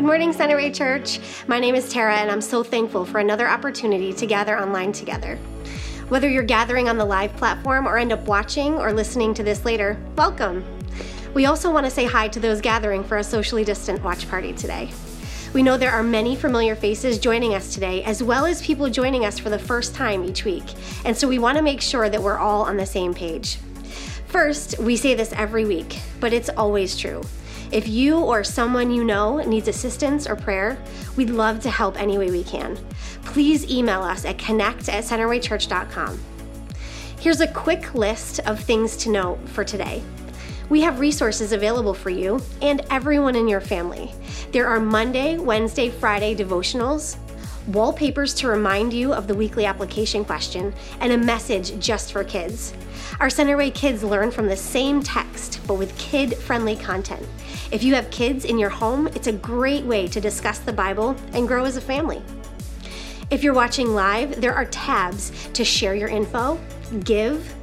Good morning, Center Centerway Church. My name is Tara, and I'm so thankful for another opportunity to gather online together. Whether you're gathering on the live platform or end up watching or listening to this later, welcome. We also want to say hi to those gathering for a socially distant watch party today. We know there are many familiar faces joining us today, as well as people joining us for the first time each week, and so we want to make sure that we're all on the same page. First, we say this every week, but it's always true. If you or someone you know needs assistance or prayer, we'd love to help any way we can. Please email us at connect at centerwaychurch.com. Here's a quick list of things to note for today. We have resources available for you and everyone in your family. There are Monday, Wednesday, Friday devotionals, wallpapers to remind you of the weekly application question, and a message just for kids. Our Centerway kids learn from the same text, but with kid friendly content. If you have kids in your home, it's a great way to discuss the Bible and grow as a family. If you're watching live, there are tabs to share your info, give,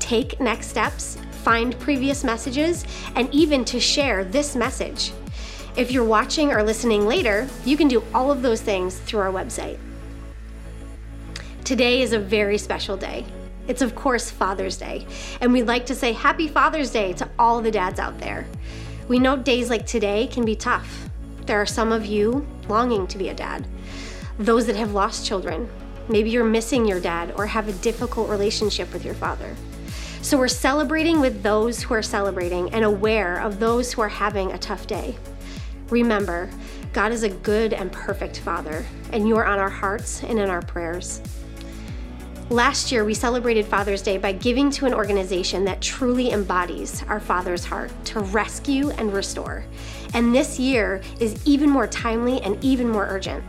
take next steps, find previous messages, and even to share this message. If you're watching or listening later, you can do all of those things through our website. Today is a very special day. It's, of course, Father's Day, and we'd like to say Happy Father's Day to all the dads out there. We know days like today can be tough. There are some of you longing to be a dad, those that have lost children. Maybe you're missing your dad or have a difficult relationship with your father. So we're celebrating with those who are celebrating and aware of those who are having a tough day. Remember, God is a good and perfect Father, and you are on our hearts and in our prayers. Last year, we celebrated Father's Day by giving to an organization that truly embodies our Father's heart to rescue and restore. And this year is even more timely and even more urgent.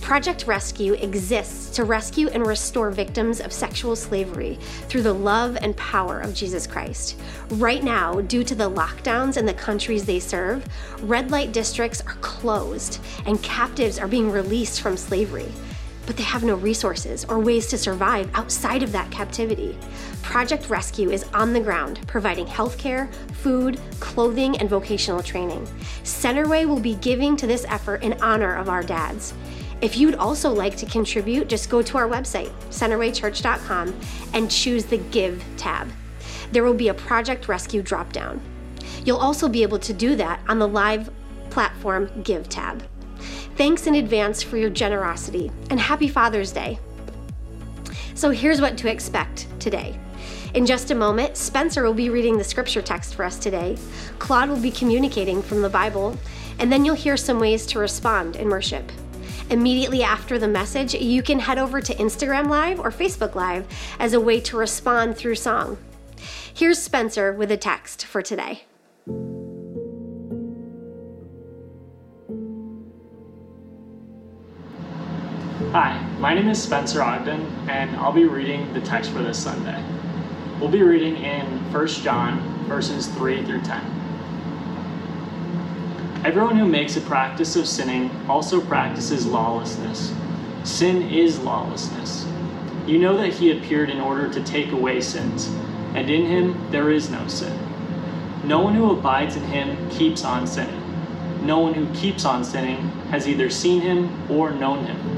Project Rescue exists to rescue and restore victims of sexual slavery through the love and power of Jesus Christ. Right now, due to the lockdowns in the countries they serve, red light districts are closed and captives are being released from slavery but they have no resources or ways to survive outside of that captivity. Project Rescue is on the ground, providing healthcare, food, clothing, and vocational training. Centerway will be giving to this effort in honor of our dads. If you'd also like to contribute, just go to our website, centerwaychurch.com, and choose the Give tab. There will be a Project Rescue dropdown. You'll also be able to do that on the live platform Give tab. Thanks in advance for your generosity and happy Father's Day. So here's what to expect today. In just a moment, Spencer will be reading the scripture text for us today. Claude will be communicating from the Bible, and then you'll hear some ways to respond in worship. Immediately after the message, you can head over to Instagram Live or Facebook Live as a way to respond through song. Here's Spencer with a text for today. Hi, my name is Spencer Ogden, and I'll be reading the text for this Sunday. We'll be reading in 1 John verses 3 through 10. Everyone who makes a practice of sinning also practices lawlessness. Sin is lawlessness. You know that he appeared in order to take away sins, and in him there is no sin. No one who abides in him keeps on sinning. No one who keeps on sinning has either seen him or known him.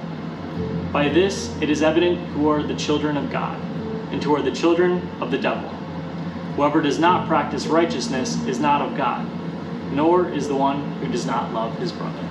By this it is evident who are the children of God, and who are the children of the devil. Whoever does not practice righteousness is not of God, nor is the one who does not love his brother.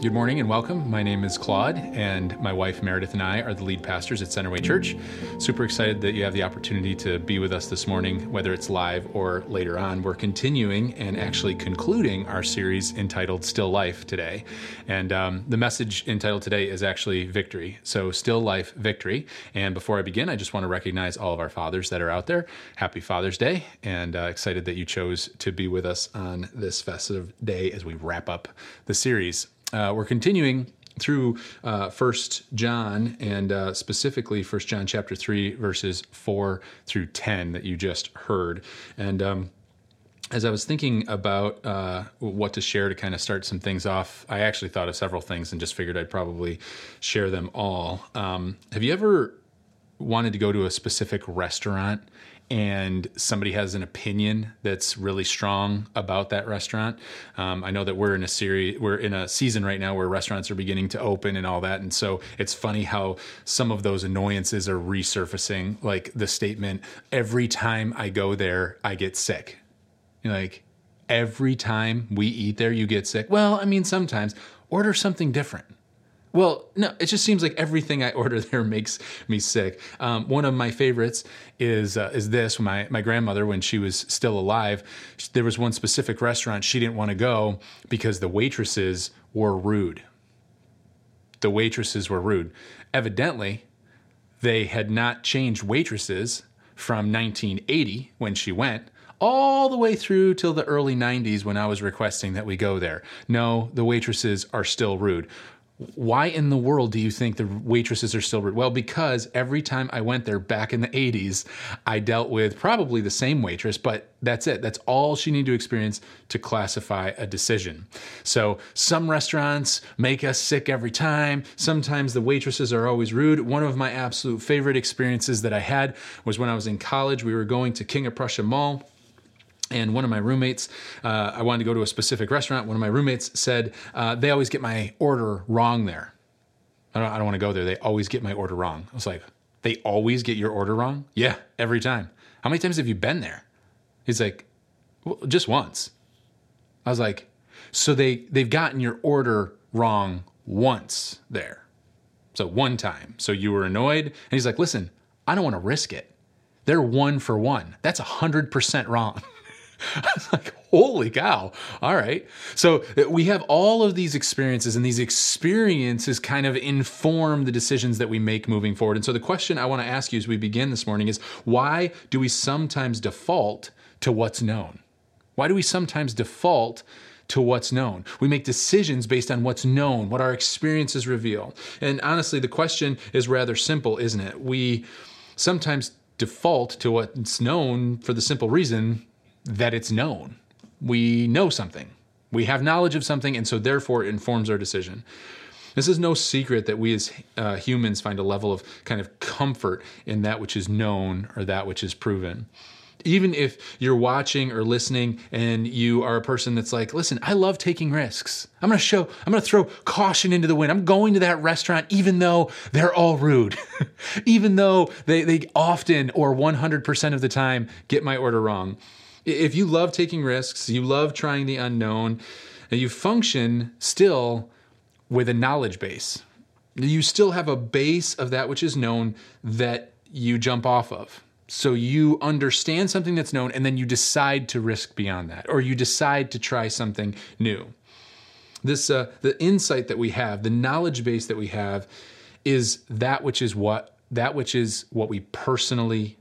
Good morning and welcome. My name is Claude, and my wife Meredith and I are the lead pastors at Centerway Church. Super excited that you have the opportunity to be with us this morning, whether it's live or later on. We're continuing and actually concluding our series entitled Still Life today. And um, the message entitled today is actually Victory. So, Still Life Victory. And before I begin, I just want to recognize all of our fathers that are out there. Happy Father's Day, and uh, excited that you chose to be with us on this festive day as we wrap up the series uh, we're continuing through uh, First John and uh, specifically First John chapter three verses four through ten that you just heard, and. Um, as I was thinking about uh, what to share to kind of start some things off, I actually thought of several things and just figured I'd probably share them all. Um, have you ever wanted to go to a specific restaurant and somebody has an opinion that's really strong about that restaurant. Um, I know that we're in a series, we're in a season right now where restaurants are beginning to open and all that, and so it's funny how some of those annoyances are resurfacing. Like the statement, "Every time I go there, I get sick." You're like every time we eat there, you get sick. Well, I mean, sometimes order something different well, no, it just seems like everything I order there makes me sick. Um, one of my favorites is uh, is this. My my grandmother, when she was still alive, there was one specific restaurant she didn't want to go because the waitresses were rude. The waitresses were rude. Evidently, they had not changed waitresses from 1980 when she went all the way through till the early 90s when I was requesting that we go there. No, the waitresses are still rude why in the world do you think the waitresses are still rude? Well, because every time I went there back in the 80s, I dealt with probably the same waitress, but that's it. That's all she needed to experience to classify a decision. So some restaurants make us sick every time. Sometimes the waitresses are always rude. One of my absolute favorite experiences that I had was when I was in college. We were going to King of Prussia Mall and one of my roommates, uh, I wanted to go to a specific restaurant. One of my roommates said, uh, they always get my order wrong there. I don't, I don't want to go there. They always get my order wrong. I was like, they always get your order wrong? Yeah, every time. How many times have you been there? He's like, well, just once. I was like, so they, they've gotten your order wrong once there. So one time. So you were annoyed. And he's like, listen, I don't want to risk it. They're one for one. That's 100% wrong. I was like, holy cow. All right. So uh, we have all of these experiences, and these experiences kind of inform the decisions that we make moving forward. And so the question I want to ask you as we begin this morning is why do we sometimes default to what's known? Why do we sometimes default to what's known. We make decisions based on what's known, what our experiences reveal. And honestly, the question is rather simple, isn't it? We sometimes default to what's known for the simple reason that it's known. We know something. We have knowledge of something, and so therefore it informs our decision. This is no secret that we as uh, humans find a level of kind of comfort in that which is known or that which is proven. Even if you're watching or listening and you are a person that's like, listen, I love taking risks. I'm to show, I'm to throw caution into the wind. I'm going to that restaurant even though they're all rude, even though they, they often or 100% of the time get my order wrong if you love taking risks, you love trying the unknown, and you function still with a knowledge base. You still have a base of that which is known that you jump off of. So you understand something that's known and then you decide to risk beyond that or you decide to try something new. This uh, the insight that we have, the knowledge base that we have is that which is what that which is what we personally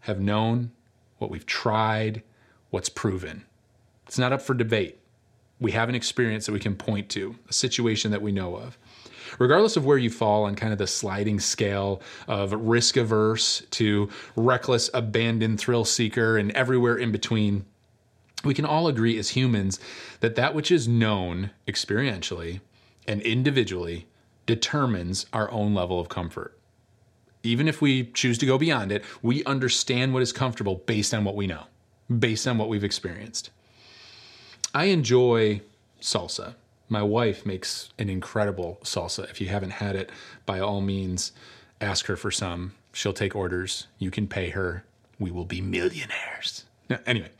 have known, what we've tried, what's proven. It's not up for debate. We have an experience that we can point to, a situation that we know of. Regardless of where you fall on kind of the sliding scale of risk averse to reckless, abandoned thrill seeker and everywhere in between, we can all agree as humans that that which is known experientially and individually determines our own level of comfort. Even if we choose to go beyond it, we understand what is comfortable based on what we know based on what we've experienced. I enjoy salsa. My wife makes an incredible salsa. If you haven't had it, by all means, ask her for some. She'll take orders. You can pay her. We will be millionaires. Now, anyway,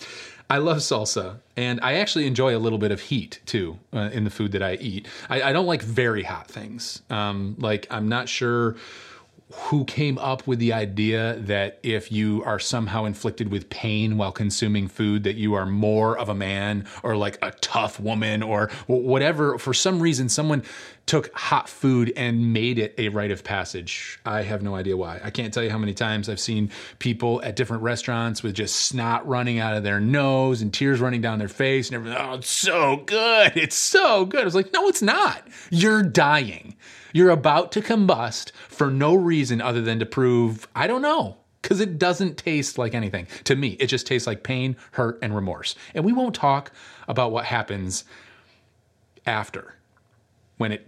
I love salsa, and I actually enjoy a little bit of heat too uh, in the food that I eat. I, I don't like very hot things. Um, like I'm not sure who came up with the idea that if you are somehow inflicted with pain while consuming food that you are more of a man or like a tough woman or whatever? For some reason someone took hot food and made it a rite of passage. I have no idea why. I can't tell you how many times i've seen people at different restaurants with just snot running out of their nose and tears running down their face and everything. Oh it's so good. It's so good. I was like no it's not. You're dying you're about to combust for no reason other than to prove, I don't know, because it doesn't taste like anything. To me, it just tastes like pain, hurt, and remorse. And we won't talk about what happens after when it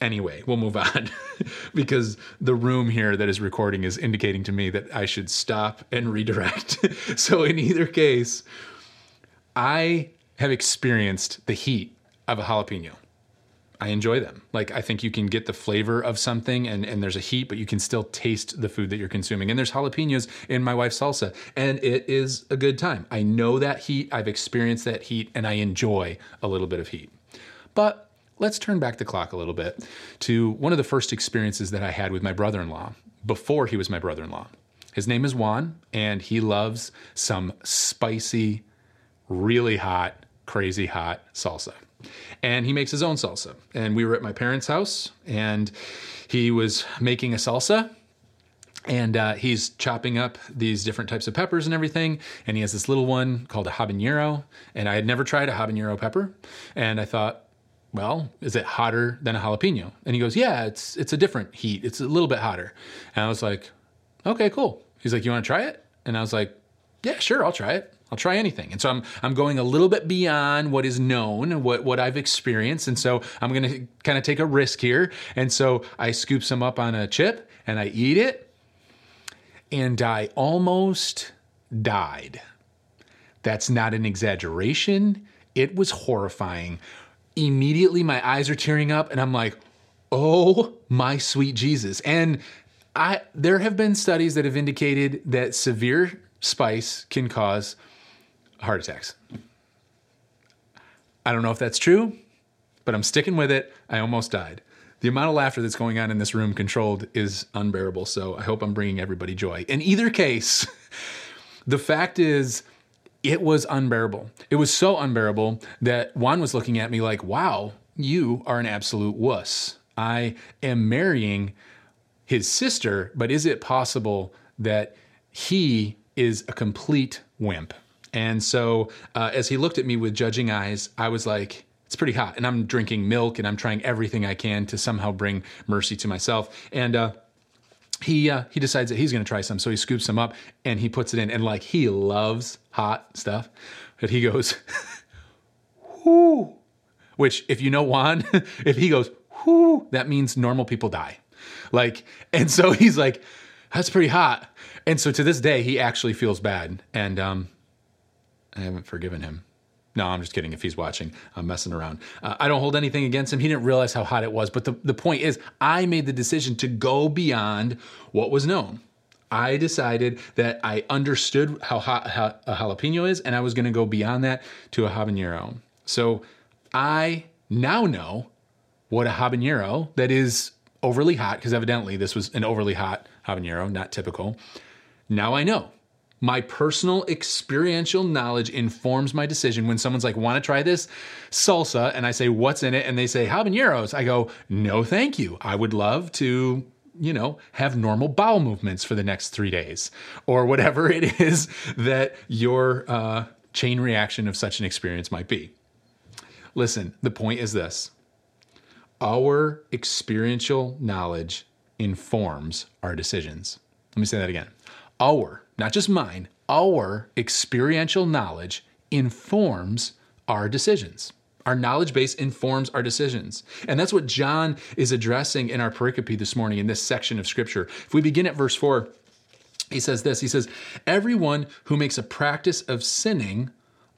anyway, we'll move on because the room here that is recording is indicating to me that I should stop and redirect. so, in either case, I have experienced the heat of a jalapeno. I enjoy them. Like I think you can get the flavor of something and, and there's a heat, but you can still taste the food that you're consuming. And there's jalapenos in my wife's salsa, and it is a good time. I know that heat, I've experienced that heat, and I enjoy a little bit of heat. But let's turn back the clock a little bit to one of the first experiences that I had with my brother-in-law before he was my brother-in-law. His name is Juan, and he loves some spicy, really hot, crazy hot salsa and he makes his own salsa. And we were at my parents' house, and he was making a salsa. And uh, he's chopping up these different types of peppers and everything. And he has this little one called a habanero. And I had never tried a habanero pepper. And I thought, well, is it hotter than a jalapeno? And he goes, yeah, it's it's a different heat. It's a little bit hotter. And I was like, okay, cool. He's like, you want to try it? And I was like, yeah, sure, I'll try it. I'll try anything. And so I'm I'm going a little bit beyond what is known, what what I've experienced. And so I'm going to kind of take a risk here. And so I scoop some up on a chip and I eat it. And I almost died. That's not an exaggeration. It was horrifying. Immediately my eyes are tearing up and I'm like, "Oh, my sweet Jesus." And I there have been studies that have indicated that severe spice can cause heart attacks. I don't know if that's true, but I'm sticking with it. I almost died. The amount of laughter that's going on in this room controlled is unbearable. So I hope I'm bringing everybody joy. In either case, the fact is, it was unbearable. It was so unbearable that Juan was looking at me like, wow, you are an absolute wuss. I am marrying his sister, but is it possible that he is a complete wimp? And so uh, as he looked at me with judging eyes, I was like, it's pretty hot. And I'm drinking milk and I'm trying everything I can to somehow bring mercy to myself. And, uh, he uh, he decides that he's going to try some, so he scoops some up and he puts it in, and like he loves hot stuff, but he goes, whoo, which if you know Juan, if he goes whoo, that means normal people die, like, and so he's like, that's pretty hot, and so to this day he actually feels bad, and um, I haven't forgiven him. No, I'm just kidding. If he's watching, I'm messing around. Uh, I don't hold anything against him. He didn't realize how hot it was. But the, the point is, I made the decision to go beyond what was known. I decided that I understood how hot a jalapeno is, and I was going to go beyond that to a habanero. So I now know what a habanero that is overly hot, because evidently this was an overly hot habanero, not typical. Now I know my personal experiential knowledge informs my decision when someone's like, want to try this salsa? And I say, what's in it? And they say, habaneros. I go, no, thank you. I would love to, you know, have normal bowel movements for the next three days or whatever it is that your uh, chain reaction of such an experience might be. Listen, the point is this our experiential knowledge informs our decisions. Let me say that again. Our not just mine, our experiential knowledge informs our decisions. Our knowledge base informs our decisions. And that's what John is addressing in our pericope this morning in this section of scripture. If we begin at verse 4, he says this He says, Everyone who makes a practice of sinning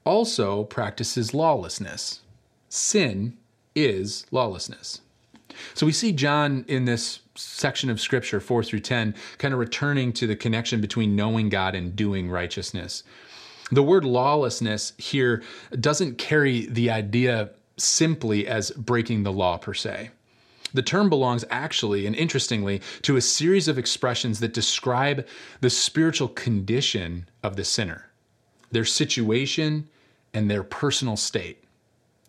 also practices lawlessness. Sin is lawlessness. So we see John in this section of scripture, 4 through 10, kind of returning to the connection between knowing God and doing righteousness. The word lawlessness here doesn't carry the idea simply as breaking the law per se. The term belongs actually and interestingly to a series of expressions that describe the spiritual condition of the sinner, their situation, and their personal state.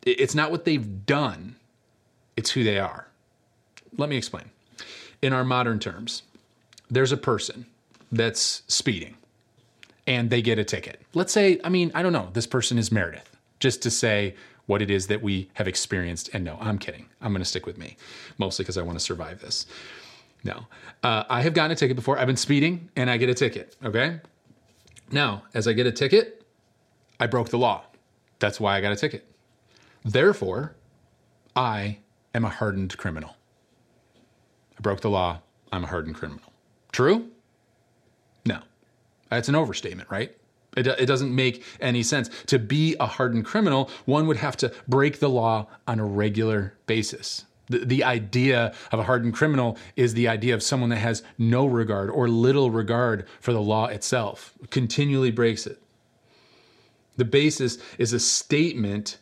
It's not what they've done, it's who they are. Let me explain. In our modern terms, there's a person that's speeding and they get a ticket. Let's say, I mean, I don't know, this person is Meredith, just to say what it is that we have experienced. And no, I'm kidding. I'm going to stick with me, mostly because I want to survive this. No, uh, I have gotten a ticket before. I've been speeding and I get a ticket. Okay. Now, as I get a ticket, I broke the law. That's why I got a ticket. Therefore, I am a hardened criminal. I broke the law. I'm a hardened criminal. True? No. That's an overstatement, right? It, it doesn't make any sense. To be a hardened criminal, one would have to break the law on a regular basis. The, the idea of a hardened criminal is the idea of someone that has no regard or little regard for the law itself, continually breaks it. The basis is a statement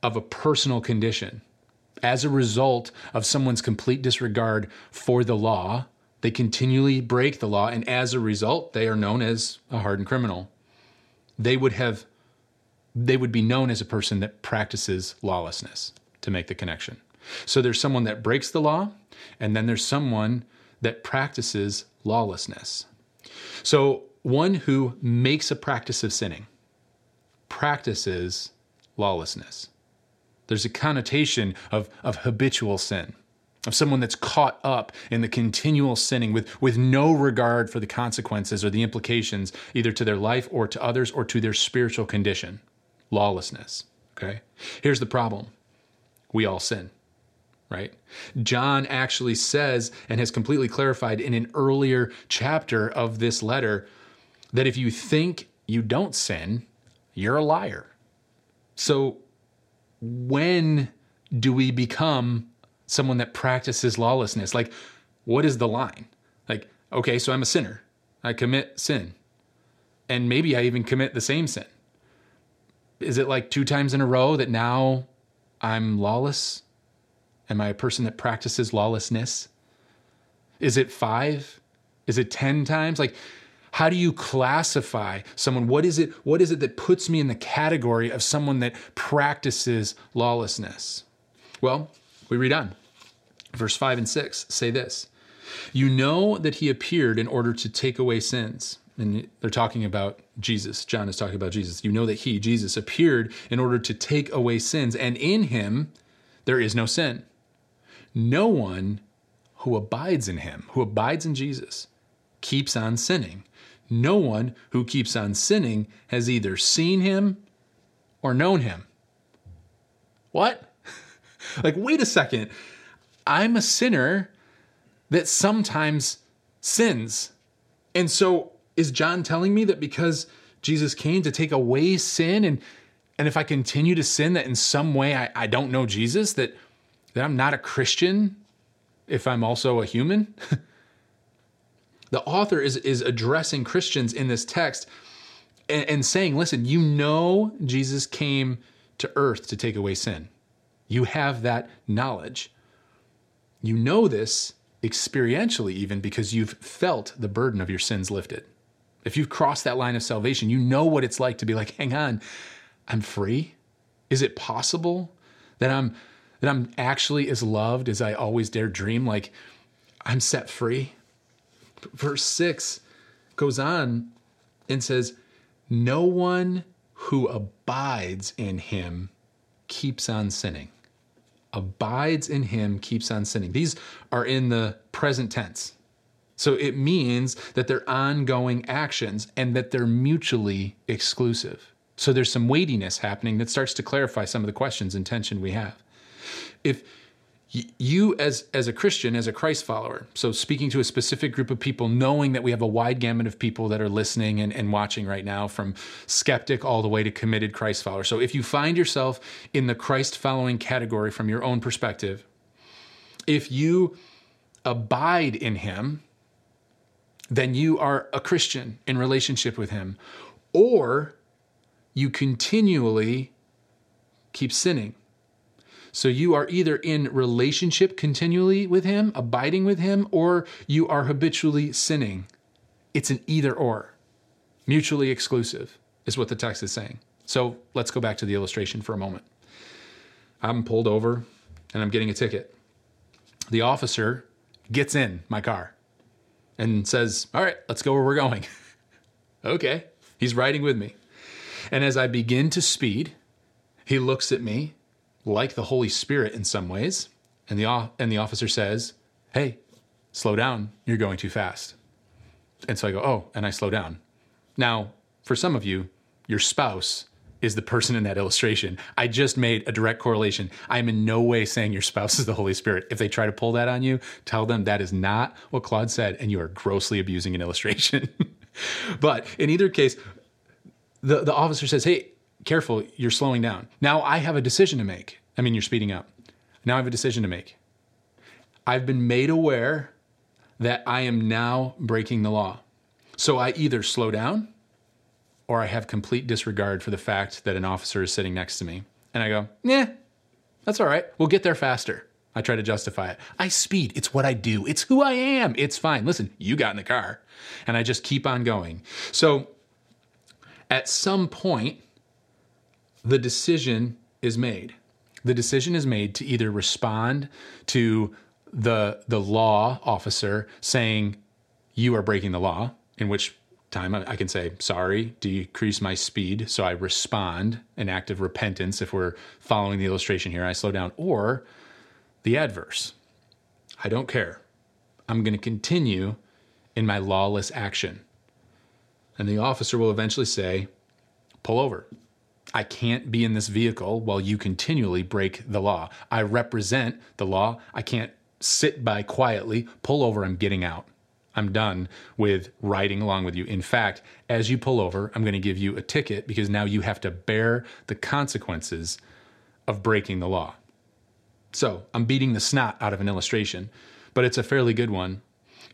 of a personal condition. As a result of someone's complete disregard for the law, they continually break the law, and as a result, they are known as a hardened criminal they would have they would be known as a person that practices lawlessness to make the connection. So there's someone that breaks the law, and then there's someone that practices lawlessness. So one who makes a practice of sinning practices lawlessness. There's a connotation of, of habitual sin of someone that's caught up in the continual sinning with, with no regard for the consequences or the implications, either to their life or to others or to their spiritual condition lawlessness. Okay? Here's the problem we all sin, right? John actually says and has completely clarified in an earlier chapter of this letter that if you think you don't sin, you're a liar. So, when do we become someone that practices lawlessness. Like, what is the line? Like, okay, so I'm a sinner. I commit sin. And maybe I even commit the same sin. Is it like two times in a row that now I'm lawless? Am I a person that practices lawlessness? Is it five? Is it 10 times? Like, how do you classify someone? What is it, what is it that puts me in the category of someone that practices lawlessness? Well, we read on. Verse 5 and 6 say this You know that he appeared in order to take away sins. And they're talking about Jesus. John is talking about Jesus. You know that he, Jesus, appeared in order to take away sins, and in him there is no sin. No one who abides in him, who abides in Jesus, keeps on sinning. No one who keeps on sinning has either seen him or known him. What? Like, wait a second. I'm a sinner that sometimes sins. And so is John telling me that because Jesus came to take away sin and and if I continue to sin that in some way I, I don't know Jesus, that that I'm not a Christian if I'm also a human? the author is is addressing Christians in this text and, and saying, listen, you know Jesus came to earth to take away sin. You have that knowledge. You know this experientially, even because you've felt the burden of your sins lifted. If you've crossed that line of salvation, you know what it's like to be like, hang on, I'm free. Is it possible that I'm that I'm actually as loved as I always dared dream? Like I'm set free. Verse six goes on and says, No one who abides in him keeps on sinning abides in him keeps on sinning. These are in the present tense. So it means that they're ongoing actions and that they're mutually exclusive. So there's some weightiness happening that starts to clarify some of the questions and tension we have. If you as as a christian as a christ follower so speaking to a specific group of people knowing that we have a wide gamut of people that are listening and, and watching right now from skeptic all the way to committed christ follower so if you find yourself in the christ following category from your own perspective if you abide in him then you are a christian in relationship with him or you continually keep sinning. So you are either in relationship continually with Him, abiding with Him, or you are habitually sinning. It's an either or, mutually exclusive, is what the text is saying. So let's go back to the illustration for a moment. I'm pulled over and I'm getting a ticket. The officer gets in my car and says, All right, let's go where we're going. okay. He's riding with me. And as I begin to speed, he looks at me like the Holy Spirit in some ways, and the and the officer says, "Hey, slow down. You're going too fast." And so I go, "Oh," and I slow down. Now, for some of you, your spouse is the person in that illustration. I just made a direct correlation. I am in no way saying your spouse is the Holy Spirit. If they try to pull that on you, tell them that is not what Claude said, and you are grossly abusing an illustration. but in either case, the, the officer says, Hey, careful, you're slowing down. Now I have a decision to make. I mean, you're speeding up. Now I have a decision to make. I've been made aware that I am now breaking the law. So I either slow down or I have complete disregard for the fact that an officer is sitting next to me. And I go, yeah, that's all right. We'll get there faster. I try to justify it. I speed. It's what I do. It's who I am. It's fine. Listen, you got in the car. And I just keep on going. So at some point, the decision is made. The decision is made to either respond to the the law officer saying you are breaking the law, in which time I can say sorry, decrease my speed, so I respond an act of repentance. If we're following the illustration here, I slow down, or the adverse. I don't care. I'm going to continue in my lawless action. And the officer will eventually say, pull over. I can't be in this vehicle while you continually break the law. I represent the law. I can't sit by quietly, pull over, I'm getting out. I'm done with riding along with you. In fact, as you pull over, I'm going to give you a ticket because now you have to bear the consequences of breaking the law. So I'm beating the snot out of an illustration, but it's a fairly good one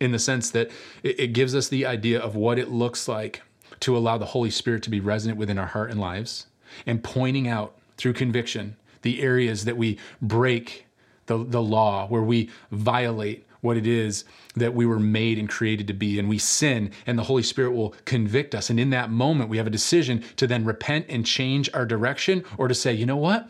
in the sense that it, gives us the idea of what it looks like to allow the Holy Spirit to be resonant within our heart and lives and pointing out through conviction the areas that we break the, the law, where we violate what it is that we were made and created to be, and we sin, and the Holy Spirit will convict us. And in that moment, we have a decision to then repent and change our direction, or to say, you know what?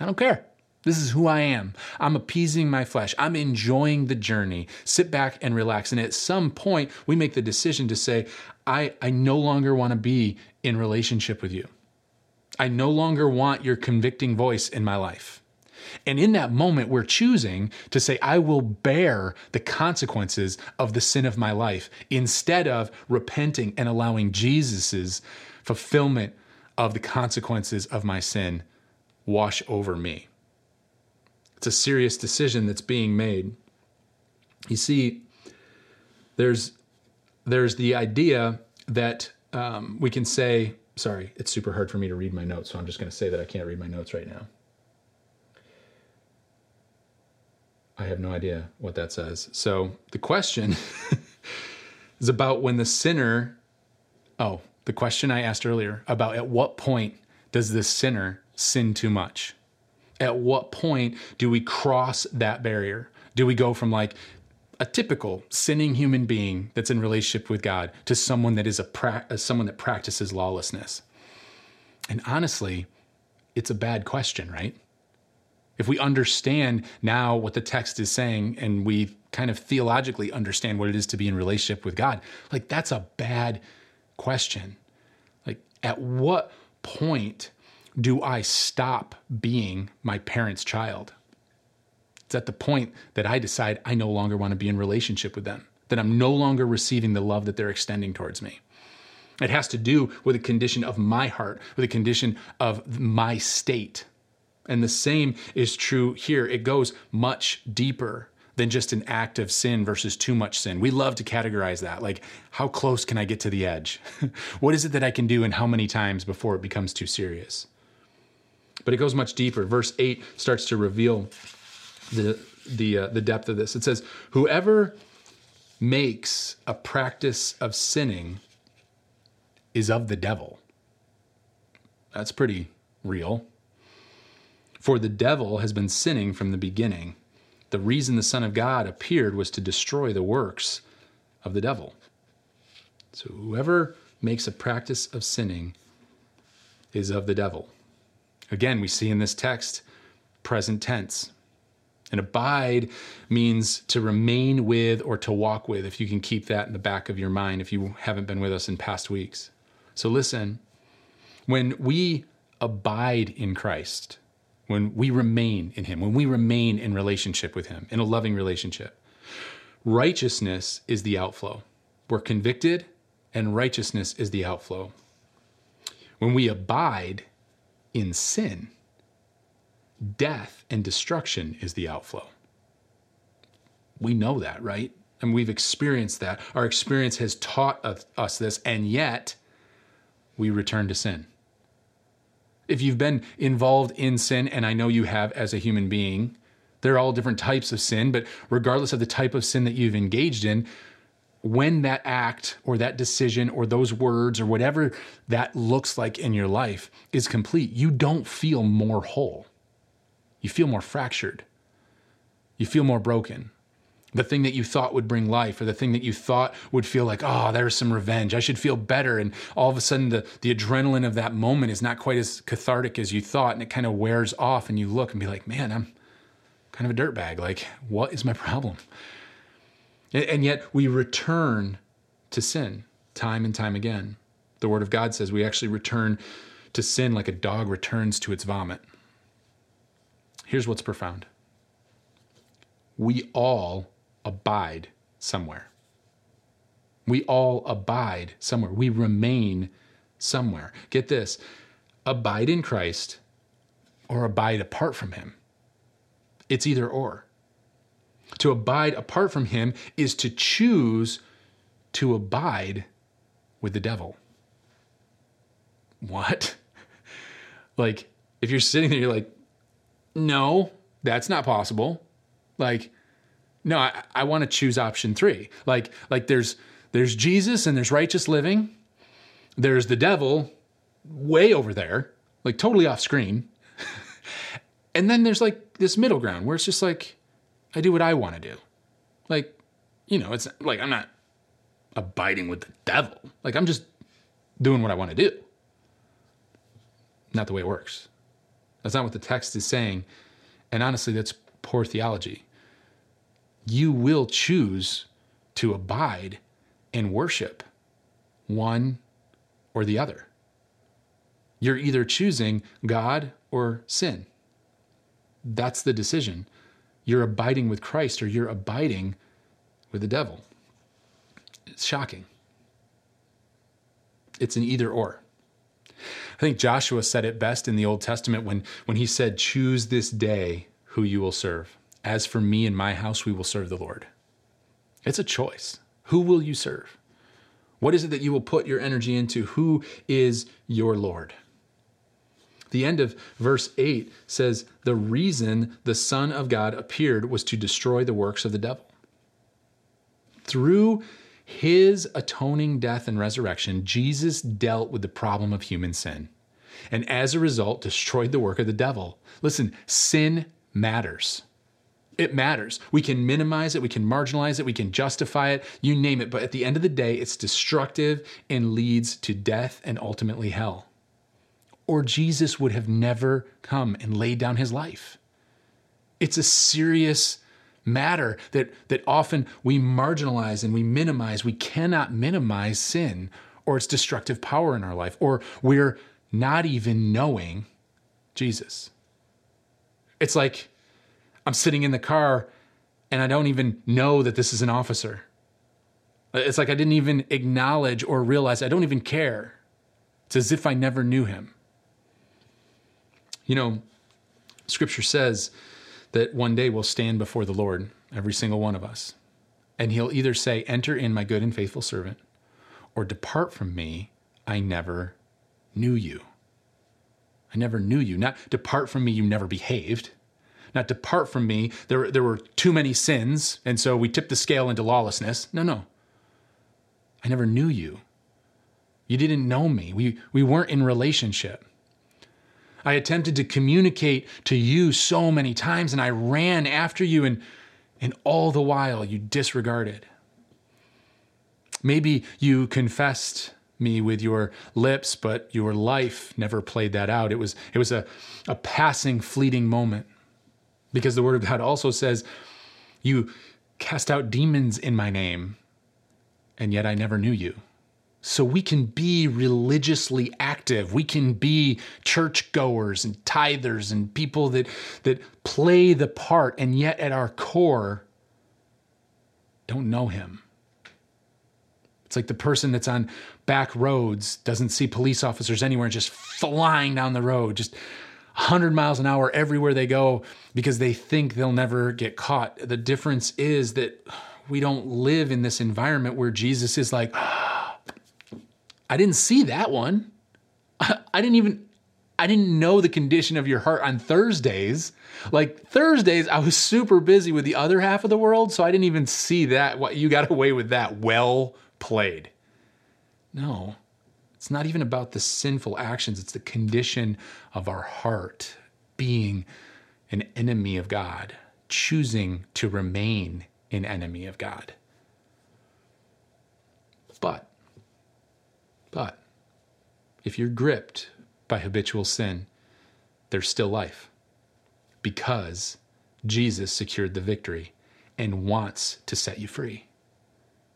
I don't care. This is who I am. I'm appeasing my flesh. I'm enjoying the journey. Sit back and relax. And at some point, we make the decision to say, I, I no longer want to be in relationship with you. I no longer want your convicting voice in my life. And in that moment, we're choosing to say, I will bear the consequences of the sin of my life instead of repenting and allowing Jesus's fulfillment of the consequences of my sin wash over me. It's a serious decision that's being made. You see, there's there's the idea that um, we can say, sorry, it's super hard for me to read my notes, so I'm just going to say that I can't read my notes right now. I have no idea what that says. So the question is about when the sinner, oh, the question I asked earlier about at what point does the sinner sin too much? At what point do we cross that barrier? Do we go from like a typical sinning human being that's in relationship with God to someone that is a pra- uh, someone that practices lawlessness? And honestly, it's a bad question, right? If we understand now what the text is saying and we kind of theologically understand what it is to be in relationship with God, like that's a bad question. Like, at what point do I stop being my parent's child? It's at the point that I decide I no longer want to be in relationship with them, that I'm no longer receiving the love that they're extending towards me. It has to do with a condition of my heart, with a condition of my state. And the same is true here. It goes much deeper than just an act of sin versus too much sin. We love to categorize that. Like, how close can I get to the edge? what is it that I can do and how many times before it becomes too serious? But it goes much deeper. Verse 8 starts to reveal the, the, uh, the depth of this. It says, Whoever makes a practice of sinning is of the devil. That's pretty real. For the devil has been sinning from the beginning. The reason the Son of God appeared was to destroy the works of the devil. So whoever makes a practice of sinning is of the devil. Again, we see in this text present tense. And abide means to remain with or to walk with, if you can keep that in the back of your mind if you haven't been with us in past weeks. So listen, when we abide in Christ, when we remain in Him, when we remain in relationship with Him, in a loving relationship, righteousness is the outflow. We're convicted, and righteousness is the outflow. When we abide in sin, death and destruction is the outflow. We know that, right? And we've experienced that. Our experience has taught us this, and yet we return to sin. If you've been involved in sin, and I know you have as a human being, there are all different types of sin, but regardless of the type of sin that you've engaged in, when that act or that decision or those words or whatever that looks like in your life is complete, you don't feel more whole. You feel more fractured. You feel more broken. The thing that you thought would bring life, or the thing that you thought would feel like, oh, there's some revenge. I should feel better. And all of a sudden, the, the adrenaline of that moment is not quite as cathartic as you thought. And it kind of wears off. And you look and be like, man, I'm kind of a dirtbag. Like, what is my problem? And yet we return to sin time and time again. The Word of God says we actually return to sin like a dog returns to its vomit. Here's what's profound we all abide somewhere. We all abide somewhere. We remain somewhere. Get this abide in Christ or abide apart from Him. It's either or. To abide apart from Him is to choose to abide with the devil. What? like, if you're sitting there, you're like, no, that's not possible. Like, no, I, I want to choose option three. Like, like there's there's Jesus and there's righteous living. There's the devil way over there, like totally off screen. and then there's like this middle ground where it's just like, I do what I want to do. Like, you know, it's like I'm not abiding with the devil. Like I'm just doing what I want to do. Not the way it works. That's not what the text is saying. And honestly, that's poor theology. You will choose to abide and worship one or the other. You're either choosing God or sin. That's the decision. You're abiding with Christ or you're abiding with the devil. It's shocking. It's an either or. I think Joshua said it best in the Old Testament when, when he said, Choose this day who you will serve. As for me and my house, we will serve the Lord. It's a choice. Who will you serve? What is it that you will put your energy into? Who is your Lord? The end of verse 8 says, The reason the Son of God appeared was to destroy the works of the devil. Through his atoning death and resurrection, Jesus dealt with the problem of human sin and as a result destroyed the work of the devil. Listen, sin matters. It matters. We can minimize it, we can marginalize it, we can justify it, you name it, but at the end of the day, it's destructive and leads to death and ultimately hell. Or Jesus would have never come and laid down his life. It's a serious matter that, that often we marginalize and we minimize. We cannot minimize sin or its destructive power in our life, or we're not even knowing Jesus. It's like I'm sitting in the car and I don't even know that this is an officer. It's like I didn't even acknowledge or realize, I don't even care. It's as if I never knew him. You know, scripture says that one day we'll stand before the Lord, every single one of us. And he'll either say, Enter in, my good and faithful servant, or depart from me, I never knew you. I never knew you. Not depart from me, you never behaved. Not depart from me, there, there were too many sins, and so we tipped the scale into lawlessness. No, no. I never knew you. You didn't know me. We, we weren't in relationship. I attempted to communicate to you so many times and I ran after you and and all the while you disregarded. Maybe you confessed me with your lips, but your life never played that out. It was, it was a, a passing, fleeting moment. Because the Word of God also says, You cast out demons in my name, and yet I never knew you. So we can be religiously active. We can be churchgoers and tithers and people that, that play the part, and yet at our core, don't know Him. It's like the person that's on back roads doesn't see police officers anywhere and just flying down the road, just 100 miles an hour everywhere they go because they think they'll never get caught. The difference is that we don't live in this environment where Jesus is like, I didn't see that one. I didn't even I didn't know the condition of your heart on Thursdays. Like Thursdays, I was super busy with the other half of the world, so I didn't even see that. What you got away with that well played. No, it's not even about the sinful actions, it's the condition of our heart being an enemy of God, choosing to remain an enemy of God. But, if you're gripped by habitual sin, there's still life because Jesus secured the victory and wants to set you free.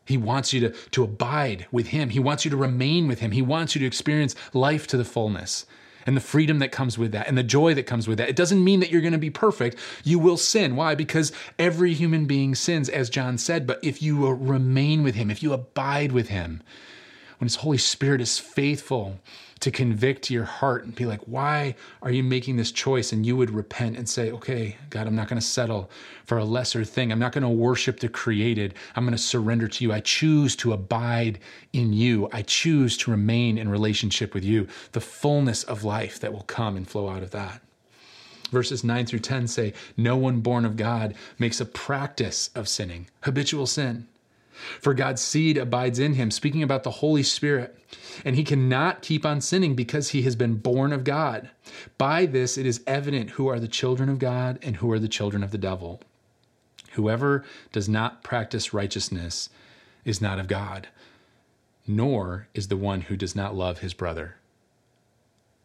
He wants you to, to abide with Him. He wants you to remain with Him. He wants you to experience life to the fullness and the freedom that comes with that and the joy that comes with that. It doesn't mean that you're going to be perfect. You will sin. Why? Because every human being sins, as John said. But if you remain with Him, if you abide with Him, when His Holy Spirit is faithful to convict your heart and be like, why are you making this choice? And you would repent and say, okay, God, I'm not going to settle for a lesser thing. I'm not going to worship the created. I'm going to surrender to you. I choose to abide in you. I choose to remain in relationship with you. The fullness of life that will come and flow out of that. Verses 9 through 10 say, No one born of God makes a practice of sinning, habitual sin. For God's seed abides in him, speaking about the Holy Spirit. And he cannot keep on sinning because he has been born of God. By this it is evident who are the children of God and who are the children of the devil. Whoever does not practice righteousness is not of God, nor is the one who does not love his brother.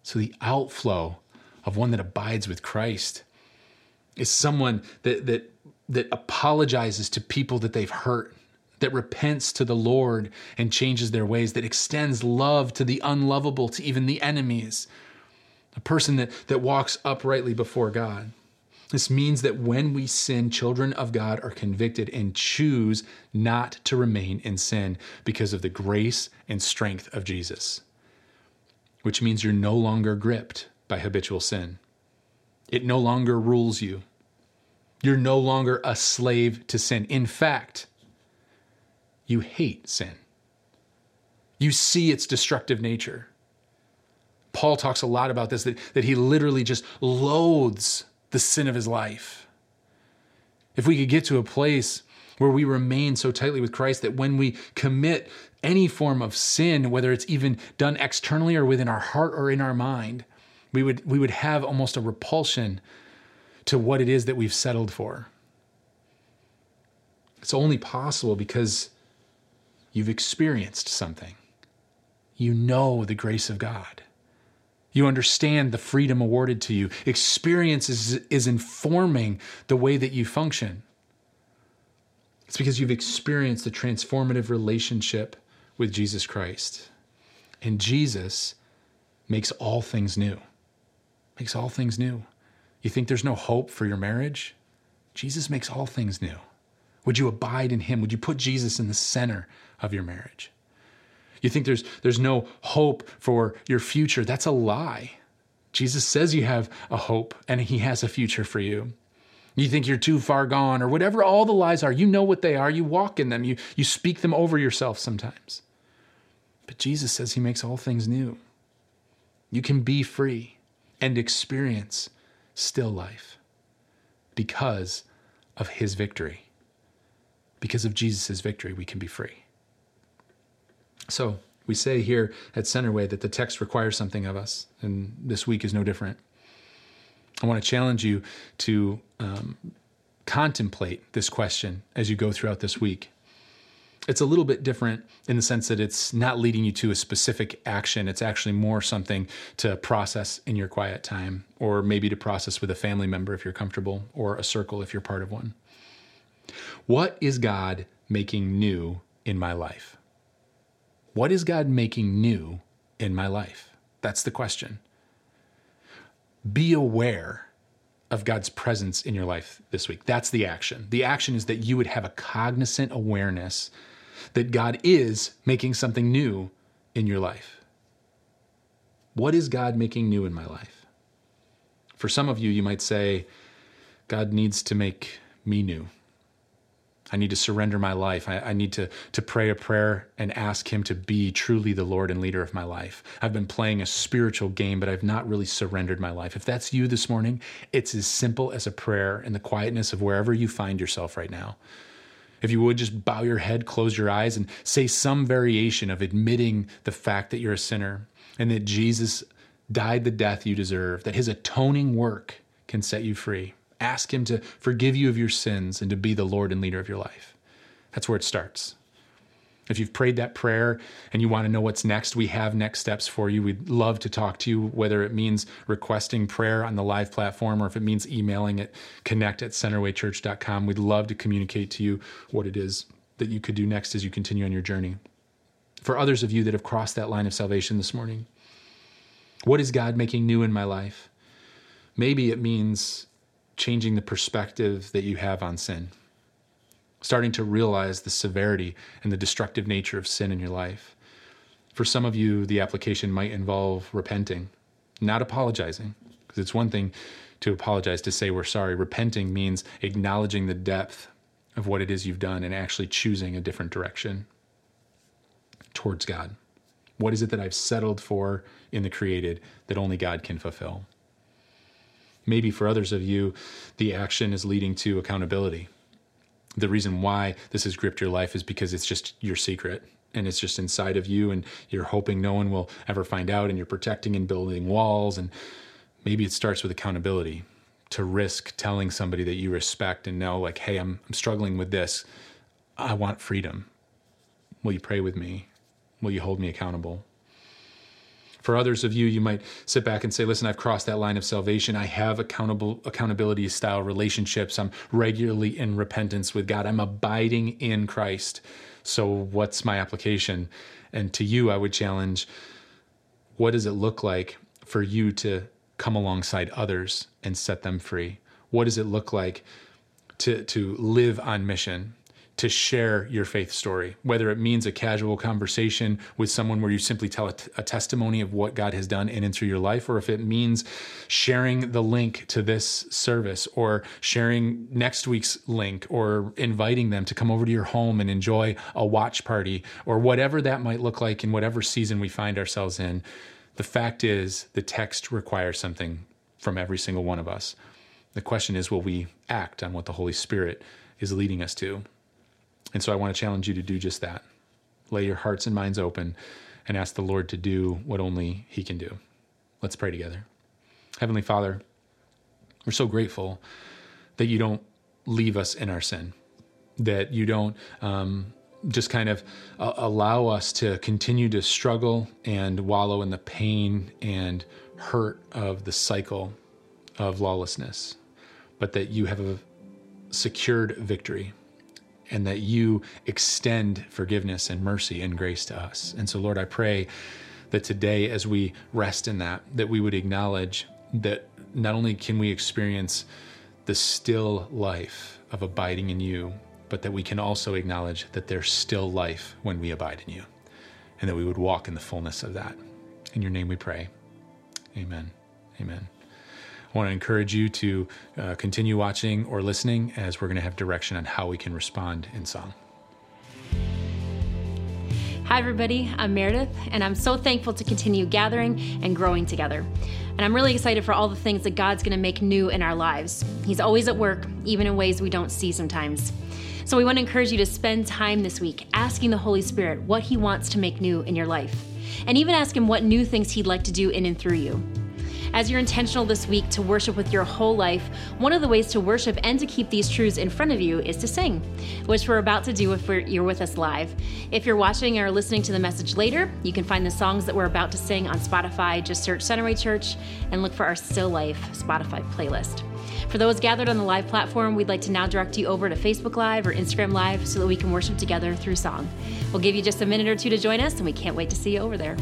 So the outflow of one that abides with Christ is someone that that that apologizes to people that they've hurt that repents to the Lord and changes their ways, that extends love to the unlovable, to even the enemies, a person that, that walks uprightly before God. This means that when we sin, children of God are convicted and choose not to remain in sin because of the grace and strength of Jesus, which means you're no longer gripped by habitual sin. It no longer rules you. You're no longer a slave to sin. In fact, you hate sin. You see its destructive nature. Paul talks a lot about this that, that he literally just loathes the sin of his life. If we could get to a place where we remain so tightly with Christ that when we commit any form of sin, whether it's even done externally or within our heart or in our mind, we would, we would have almost a repulsion to what it is that we've settled for. It's only possible because You've experienced something. You know the grace of God. You understand the freedom awarded to you. Experience is, is informing the way that you function. It's because you've experienced a transformative relationship with Jesus Christ. And Jesus makes all things new. Makes all things new. You think there's no hope for your marriage? Jesus makes all things new. Would you abide in him? Would you put Jesus in the center of your marriage. You think there's, there's no hope for your future. That's a lie. Jesus says you have a hope and he has a future for you. You think you're too far gone or whatever all the lies are, you know what they are. You walk in them, you, you speak them over yourself sometimes. But Jesus says he makes all things new. You can be free and experience still life because of his victory. Because of Jesus' victory, we can be free. So we say here at Centerway that the text requires something of us, and this week is no different. I want to challenge you to um, contemplate this question as you go throughout this week. It's a little bit different in the sense that it's not leading you to a specific action. It's actually more something to process in your quiet time, or maybe to process with a family member if you're comfortable, or a circle if you're part of one. What is God making new in my life? What is God making new in my life? That's the question. Be aware of God's presence in your life this week. That's the action. The action is that you would have a cognizant awareness that God is making something new in your life. What is God making new in my life? For some of you, you might say, God needs to make me new. I need to surrender my life. I, I, need to, to pray a prayer and ask Him to be truly the Lord and leader of my life. I've been playing a spiritual game, but I've not really surrendered my life. If that's you this morning, it's as simple as a prayer in the quietness of wherever you find yourself right now. If you would just bow your head, close your eyes, and say some variation of admitting the fact that you're a sinner and that Jesus died the death you deserve, that His atoning work can set you free. Ask Him to forgive you of your sins and to be the Lord and leader of your life. That's where it starts. If you've prayed that prayer and you want to know what's next, we have next steps for you. We'd love to talk to you, whether it means requesting prayer on the live platform or if it means emailing at connect at centerwaychurch.com. We'd love to communicate to you what it is that you could do next as you continue on your journey. For others of you that have crossed that line of salvation this morning, what is God making new in my life? Maybe it means changing the perspective that you have on sin, starting to realize the severity and the destructive nature of sin in your life. For some of you, the application might involve repenting, not apologizing, because it's one thing to apologize, to say we're sorry. Repenting means acknowledging the depth of what it is you've done and actually choosing a different direction towards God. What is it that I've settled for in the created that only God can fulfill? Maybe for others of you, the action is leading to accountability. The reason why this has gripped your life is because it's just your secret and it's just inside of you and you're hoping no one will ever find out and you're protecting and building walls and maybe it starts with accountability. To risk telling somebody that you respect and know like hey I'm I'm struggling with this. I want freedom. Will you pray with me? Will you hold me accountable for others of you, you might sit back and say, listen, I've crossed that line of salvation. I have accountable accountability style relationships. I'm regularly in repentance with God. I'm abiding in Christ. So what's my application? And to you, I would challenge, what does it look like for you to come alongside others and set them free? What does it look like to, to live on mission? To share your faith story, whether it means a casual conversation with someone where you simply tell a, t- a testimony of what God has done in and through your life, or if it means sharing the link to this service, or sharing next week's link, or inviting them to come over to your home and enjoy a watch party, or whatever that might look like in whatever season we find ourselves in. The fact is, the text requires something from every single one of us. The question is, will we act on what the Holy Spirit is leading us to? And so I want to challenge you to do just that. Lay your hearts and minds open and ask the Lord to do what only He can do. Let's pray together. Heavenly Father, we're so grateful that you don't leave us in our sin, that you don't um, just kind of uh, allow us to continue to struggle and wallow in the pain and hurt of the cycle of lawlessness, but that you have a secured victory and that you extend forgiveness and mercy and grace to us. And so, Lord, I pray that today, as we rest in that, that we would acknowledge that not only can we experience the still life of abiding in you, but that we can also acknowledge that there's still life when we abide in you, and that we would walk in the fullness of that. In your name we pray. Amen. Amen. Want to encourage you to uh, continue watching or listening as we're going to have direction on how we can respond in song. Hi, everybody. I'm Meredith, and I'm so thankful to continue gathering and growing together. And I'm really excited for all the things that God's going to make new in our lives. He's always at work, even in ways we don't see sometimes. So, we want to encourage you to spend time this week asking the Holy Spirit what He wants to make new in your life, and even ask Him what new things He'd like to do in and through you. As you're intentional this week to worship with your whole life, one of the ways to worship and to keep these truths in front of you is to sing, which we're about to do if you're with us live. If you're watching or listening to the message later, you can find the songs that we're about to sing on Spotify. Just search Centerway Church and look for our Still Life Spotify playlist. For those gathered on the live platform, we'd like to now direct you over to Facebook Live or Instagram Live so that we can worship together through song. We'll give you just a minute or two to join us, and we can't wait to see you over there.